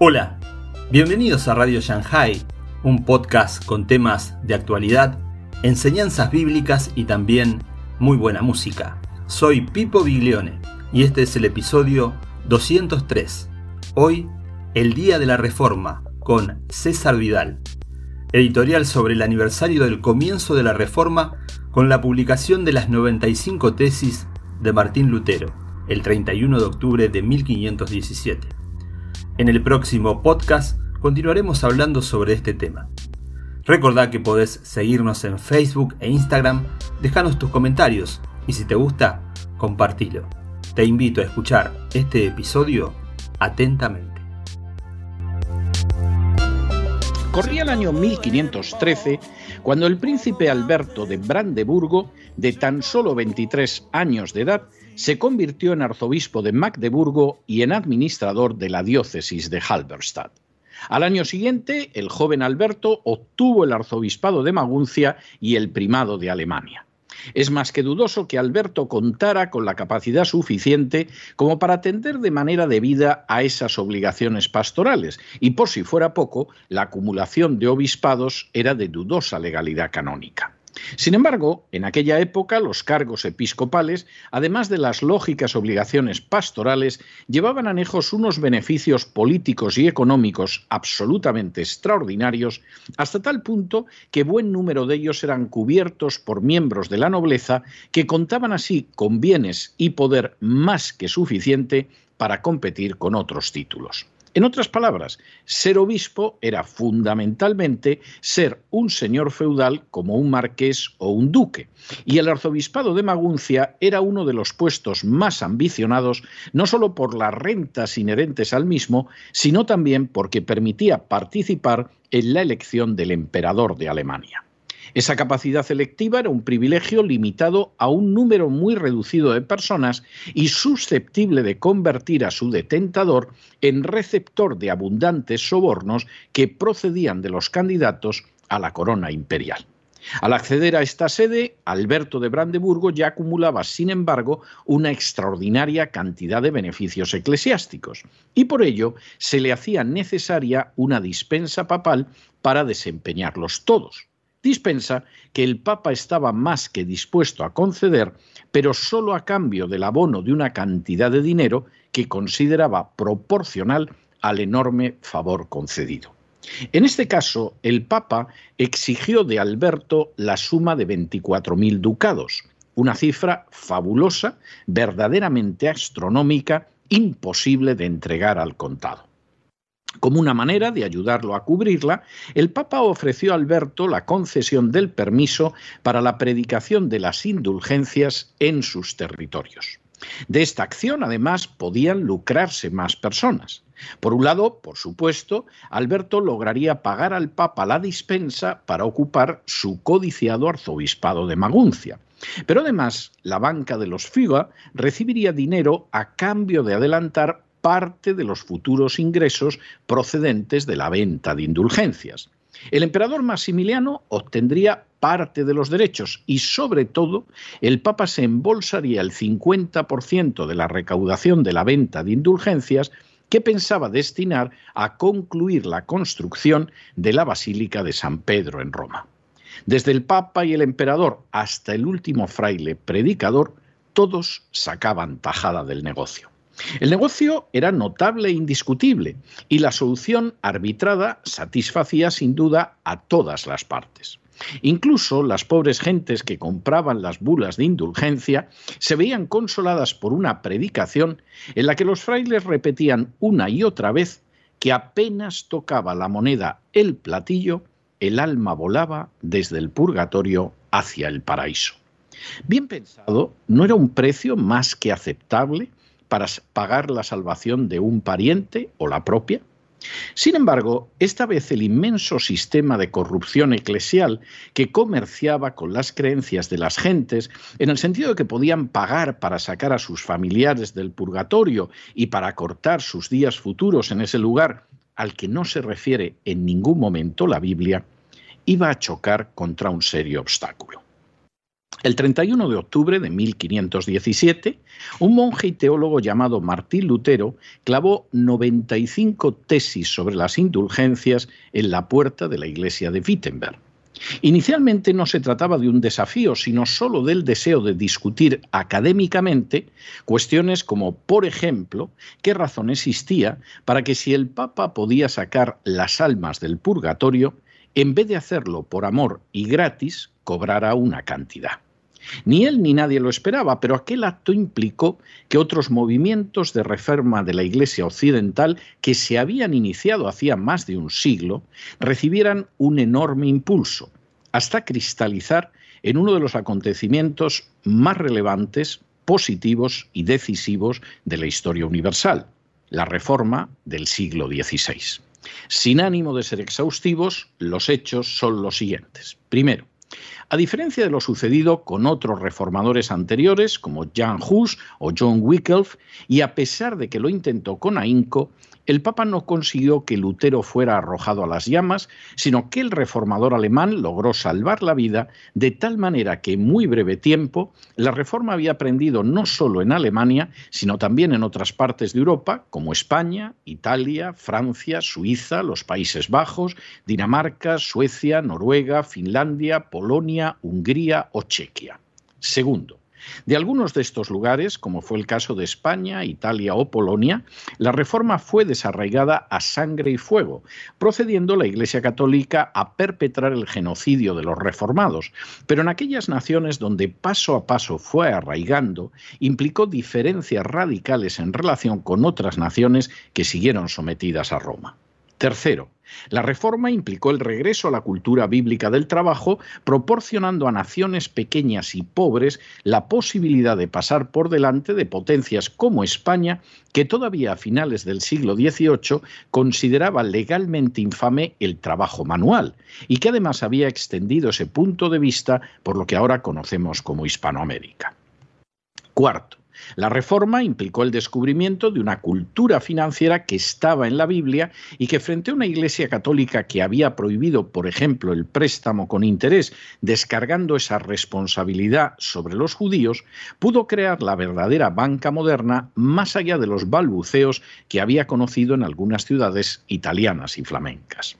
Hola, bienvenidos a Radio Shanghai, un podcast con temas de actualidad, enseñanzas bíblicas y también muy buena música. Soy Pipo Biglione y este es el episodio 203. Hoy, el Día de la Reforma, con César Vidal. Editorial sobre el aniversario del comienzo de la Reforma con la publicación de las 95 tesis de Martín Lutero, el 31 de octubre de 1517. En el próximo podcast continuaremos hablando sobre este tema. Recordá que podés seguirnos en Facebook e Instagram, dejanos tus comentarios y si te gusta, compartilo. Te invito a escuchar este episodio atentamente. Corría el año 1513 cuando el príncipe Alberto de Brandeburgo, de tan solo 23 años de edad, se convirtió en arzobispo de Magdeburgo y en administrador de la diócesis de Halberstadt. Al año siguiente, el joven Alberto obtuvo el arzobispado de Maguncia y el primado de Alemania. Es más que dudoso que Alberto contara con la capacidad suficiente como para atender de manera debida a esas obligaciones pastorales, y por si fuera poco, la acumulación de obispados era de dudosa legalidad canónica. Sin embargo, en aquella época los cargos episcopales, además de las lógicas obligaciones pastorales, llevaban anejos unos beneficios políticos y económicos absolutamente extraordinarios, hasta tal punto que buen número de ellos eran cubiertos por miembros de la nobleza que contaban así con bienes y poder más que suficiente para competir con otros títulos. En otras palabras, ser obispo era fundamentalmente ser un señor feudal como un marqués o un duque, y el arzobispado de Maguncia era uno de los puestos más ambicionados, no solo por las rentas inherentes al mismo, sino también porque permitía participar en la elección del emperador de Alemania. Esa capacidad electiva era un privilegio limitado a un número muy reducido de personas y susceptible de convertir a su detentador en receptor de abundantes sobornos que procedían de los candidatos a la corona imperial. Al acceder a esta sede, Alberto de Brandeburgo ya acumulaba, sin embargo, una extraordinaria cantidad de beneficios eclesiásticos, y por ello se le hacía necesaria una dispensa papal para desempeñarlos todos dispensa que el Papa estaba más que dispuesto a conceder, pero solo a cambio del abono de una cantidad de dinero que consideraba proporcional al enorme favor concedido. En este caso, el Papa exigió de Alberto la suma de 24.000 ducados, una cifra fabulosa, verdaderamente astronómica, imposible de entregar al contado. Como una manera de ayudarlo a cubrirla, el Papa ofreció a Alberto la concesión del permiso para la predicación de las indulgencias en sus territorios. De esta acción, además, podían lucrarse más personas. Por un lado, por supuesto, Alberto lograría pagar al Papa la dispensa para ocupar su codiciado arzobispado de Maguncia. Pero además, la banca de los FIGA recibiría dinero a cambio de adelantar parte de los futuros ingresos procedentes de la venta de indulgencias. El emperador Maximiliano obtendría parte de los derechos y sobre todo el Papa se embolsaría el 50% de la recaudación de la venta de indulgencias que pensaba destinar a concluir la construcción de la Basílica de San Pedro en Roma. Desde el Papa y el emperador hasta el último fraile predicador, todos sacaban tajada del negocio. El negocio era notable e indiscutible y la solución arbitrada satisfacía sin duda a todas las partes. Incluso las pobres gentes que compraban las bulas de indulgencia se veían consoladas por una predicación en la que los frailes repetían una y otra vez que apenas tocaba la moneda el platillo, el alma volaba desde el purgatorio hacia el paraíso. Bien pensado, ¿no era un precio más que aceptable para pagar la salvación de un pariente o la propia? Sin embargo, esta vez el inmenso sistema de corrupción eclesial que comerciaba con las creencias de las gentes, en el sentido de que podían pagar para sacar a sus familiares del purgatorio y para cortar sus días futuros en ese lugar al que no se refiere en ningún momento la Biblia, iba a chocar contra un serio obstáculo. El 31 de octubre de 1517, un monje y teólogo llamado Martín Lutero clavó 95 tesis sobre las indulgencias en la puerta de la iglesia de Wittenberg. Inicialmente no se trataba de un desafío, sino solo del deseo de discutir académicamente cuestiones como, por ejemplo, qué razón existía para que si el Papa podía sacar las almas del purgatorio, en vez de hacerlo por amor y gratis, cobrara una cantidad. Ni él ni nadie lo esperaba, pero aquel acto implicó que otros movimientos de reforma de la Iglesia Occidental, que se habían iniciado hacía más de un siglo, recibieran un enorme impulso, hasta cristalizar en uno de los acontecimientos más relevantes, positivos y decisivos de la historia universal, la reforma del siglo XVI. Sin ánimo de ser exhaustivos, los hechos son los siguientes. Primero, a diferencia de lo sucedido con otros reformadores anteriores, como Jan Hus o John Wycliffe, y a pesar de que lo intentó con ahínco, el Papa no consiguió que Lutero fuera arrojado a las llamas, sino que el reformador alemán logró salvar la vida de tal manera que en muy breve tiempo la reforma había aprendido no solo en Alemania, sino también en otras partes de Europa, como España, Italia, Francia, Suiza, los Países Bajos, Dinamarca, Suecia, Noruega, Finlandia, Polonia, Hungría o Chequia. Segundo, de algunos de estos lugares, como fue el caso de España, Italia o Polonia, la reforma fue desarraigada a sangre y fuego, procediendo la Iglesia Católica a perpetrar el genocidio de los reformados, pero en aquellas naciones donde paso a paso fue arraigando, implicó diferencias radicales en relación con otras naciones que siguieron sometidas a Roma. Tercero, la reforma implicó el regreso a la cultura bíblica del trabajo, proporcionando a naciones pequeñas y pobres la posibilidad de pasar por delante de potencias como España, que todavía a finales del siglo XVIII consideraba legalmente infame el trabajo manual y que además había extendido ese punto de vista por lo que ahora conocemos como Hispanoamérica. Cuarto, la reforma implicó el descubrimiento de una cultura financiera que estaba en la Biblia y que frente a una Iglesia católica que había prohibido, por ejemplo, el préstamo con interés, descargando esa responsabilidad sobre los judíos, pudo crear la verdadera banca moderna más allá de los balbuceos que había conocido en algunas ciudades italianas y flamencas.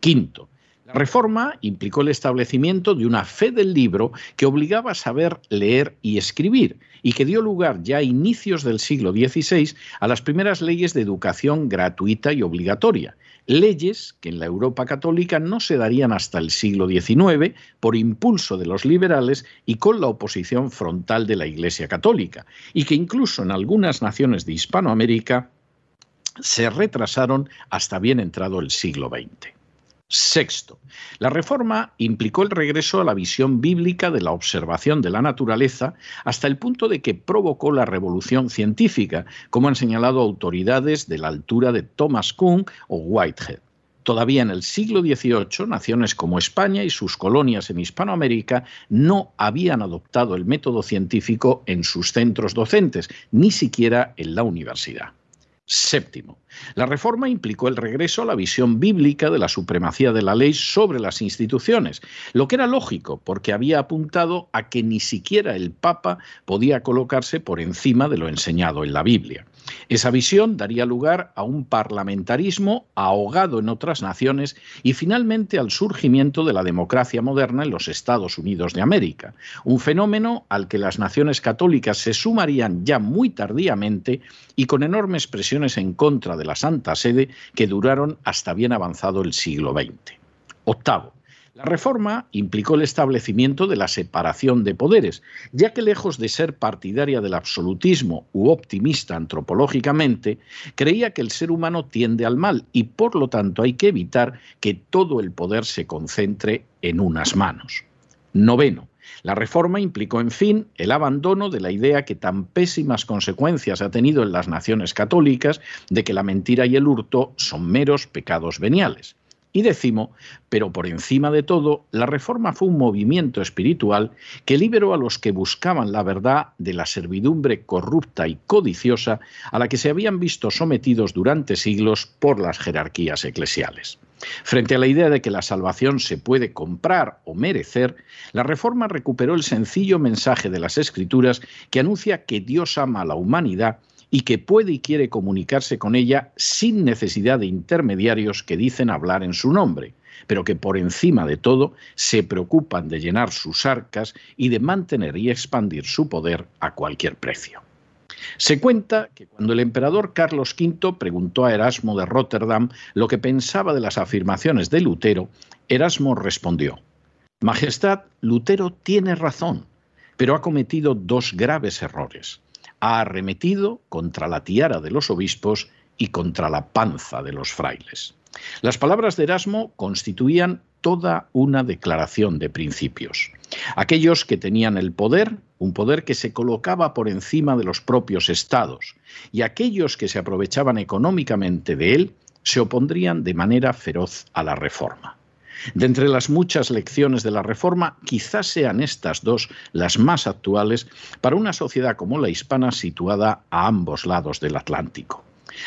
Quinto, la reforma implicó el establecimiento de una fe del libro que obligaba a saber leer y escribir y que dio lugar ya a inicios del siglo XVI a las primeras leyes de educación gratuita y obligatoria, leyes que en la Europa católica no se darían hasta el siglo XIX por impulso de los liberales y con la oposición frontal de la Iglesia católica, y que incluso en algunas naciones de Hispanoamérica se retrasaron hasta bien entrado el siglo XX. Sexto, la reforma implicó el regreso a la visión bíblica de la observación de la naturaleza hasta el punto de que provocó la revolución científica, como han señalado autoridades de la altura de Thomas Kuhn o Whitehead. Todavía en el siglo XVIII, naciones como España y sus colonias en Hispanoamérica no habían adoptado el método científico en sus centros docentes, ni siquiera en la universidad. Séptimo, la reforma implicó el regreso a la visión bíblica de la supremacía de la ley sobre las instituciones, lo que era lógico porque había apuntado a que ni siquiera el Papa podía colocarse por encima de lo enseñado en la Biblia. Esa visión daría lugar a un parlamentarismo ahogado en otras naciones y finalmente al surgimiento de la democracia moderna en los Estados Unidos de América, un fenómeno al que las naciones católicas se sumarían ya muy tardíamente y con enormes en contra de la Santa Sede que duraron hasta bien avanzado el siglo XX. Octavo, la reforma implicó el establecimiento de la separación de poderes, ya que lejos de ser partidaria del absolutismo u optimista antropológicamente, creía que el ser humano tiende al mal y por lo tanto hay que evitar que todo el poder se concentre en unas manos. Noveno. La reforma implicó, en fin, el abandono de la idea que tan pésimas consecuencias ha tenido en las naciones católicas de que la mentira y el hurto son meros pecados veniales. Y décimo, pero por encima de todo, la reforma fue un movimiento espiritual que liberó a los que buscaban la verdad de la servidumbre corrupta y codiciosa a la que se habían visto sometidos durante siglos por las jerarquías eclesiales. Frente a la idea de que la salvación se puede comprar o merecer, la Reforma recuperó el sencillo mensaje de las Escrituras que anuncia que Dios ama a la humanidad y que puede y quiere comunicarse con ella sin necesidad de intermediarios que dicen hablar en su nombre, pero que por encima de todo se preocupan de llenar sus arcas y de mantener y expandir su poder a cualquier precio. Se cuenta que cuando el emperador Carlos V preguntó a Erasmo de Rotterdam lo que pensaba de las afirmaciones de Lutero, Erasmo respondió, Majestad, Lutero tiene razón, pero ha cometido dos graves errores. Ha arremetido contra la tiara de los obispos y contra la panza de los frailes. Las palabras de Erasmo constituían toda una declaración de principios. Aquellos que tenían el poder, un poder que se colocaba por encima de los propios estados, y aquellos que se aprovechaban económicamente de él, se opondrían de manera feroz a la reforma. De entre las muchas lecciones de la Reforma, quizás sean estas dos las más actuales para una sociedad como la hispana situada a ambos lados del Atlántico.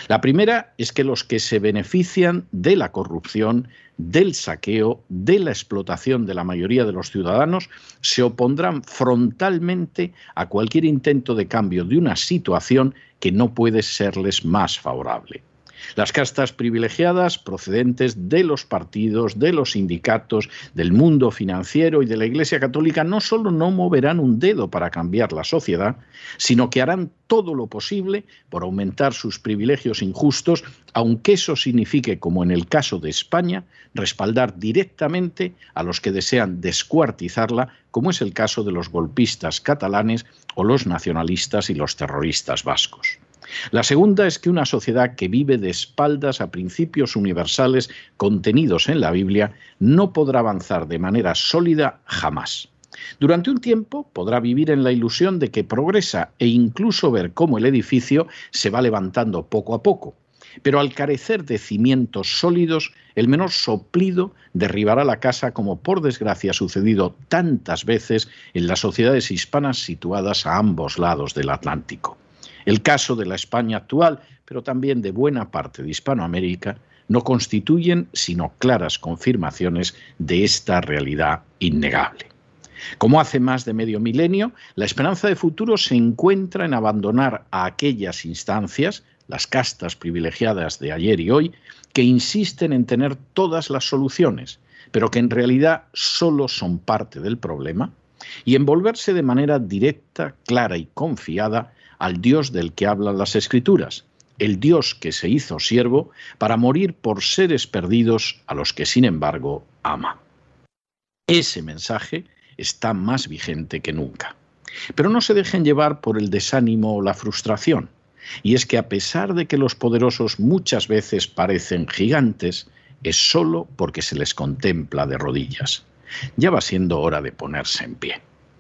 La primera es que los que se benefician de la corrupción, del saqueo, de la explotación de la mayoría de los ciudadanos, se opondrán frontalmente a cualquier intento de cambio de una situación que no puede serles más favorable. Las castas privilegiadas procedentes de los partidos, de los sindicatos, del mundo financiero y de la Iglesia Católica no solo no moverán un dedo para cambiar la sociedad, sino que harán todo lo posible por aumentar sus privilegios injustos, aunque eso signifique, como en el caso de España, respaldar directamente a los que desean descuartizarla, como es el caso de los golpistas catalanes o los nacionalistas y los terroristas vascos. La segunda es que una sociedad que vive de espaldas a principios universales contenidos en la Biblia no podrá avanzar de manera sólida jamás. Durante un tiempo podrá vivir en la ilusión de que progresa e incluso ver cómo el edificio se va levantando poco a poco. Pero al carecer de cimientos sólidos, el menor soplido derribará la casa como por desgracia ha sucedido tantas veces en las sociedades hispanas situadas a ambos lados del Atlántico. El caso de la España actual, pero también de buena parte de Hispanoamérica, no constituyen sino claras confirmaciones de esta realidad innegable. Como hace más de medio milenio, la esperanza de futuro se encuentra en abandonar a aquellas instancias, las castas privilegiadas de ayer y hoy, que insisten en tener todas las soluciones, pero que en realidad solo son parte del problema, y envolverse de manera directa, clara y confiada al Dios del que hablan las Escrituras, el Dios que se hizo siervo para morir por seres perdidos a los que sin embargo ama. Ese mensaje está más vigente que nunca. Pero no se dejen llevar por el desánimo o la frustración. Y es que a pesar de que los poderosos muchas veces parecen gigantes, es solo porque se les contempla de rodillas. Ya va siendo hora de ponerse en pie.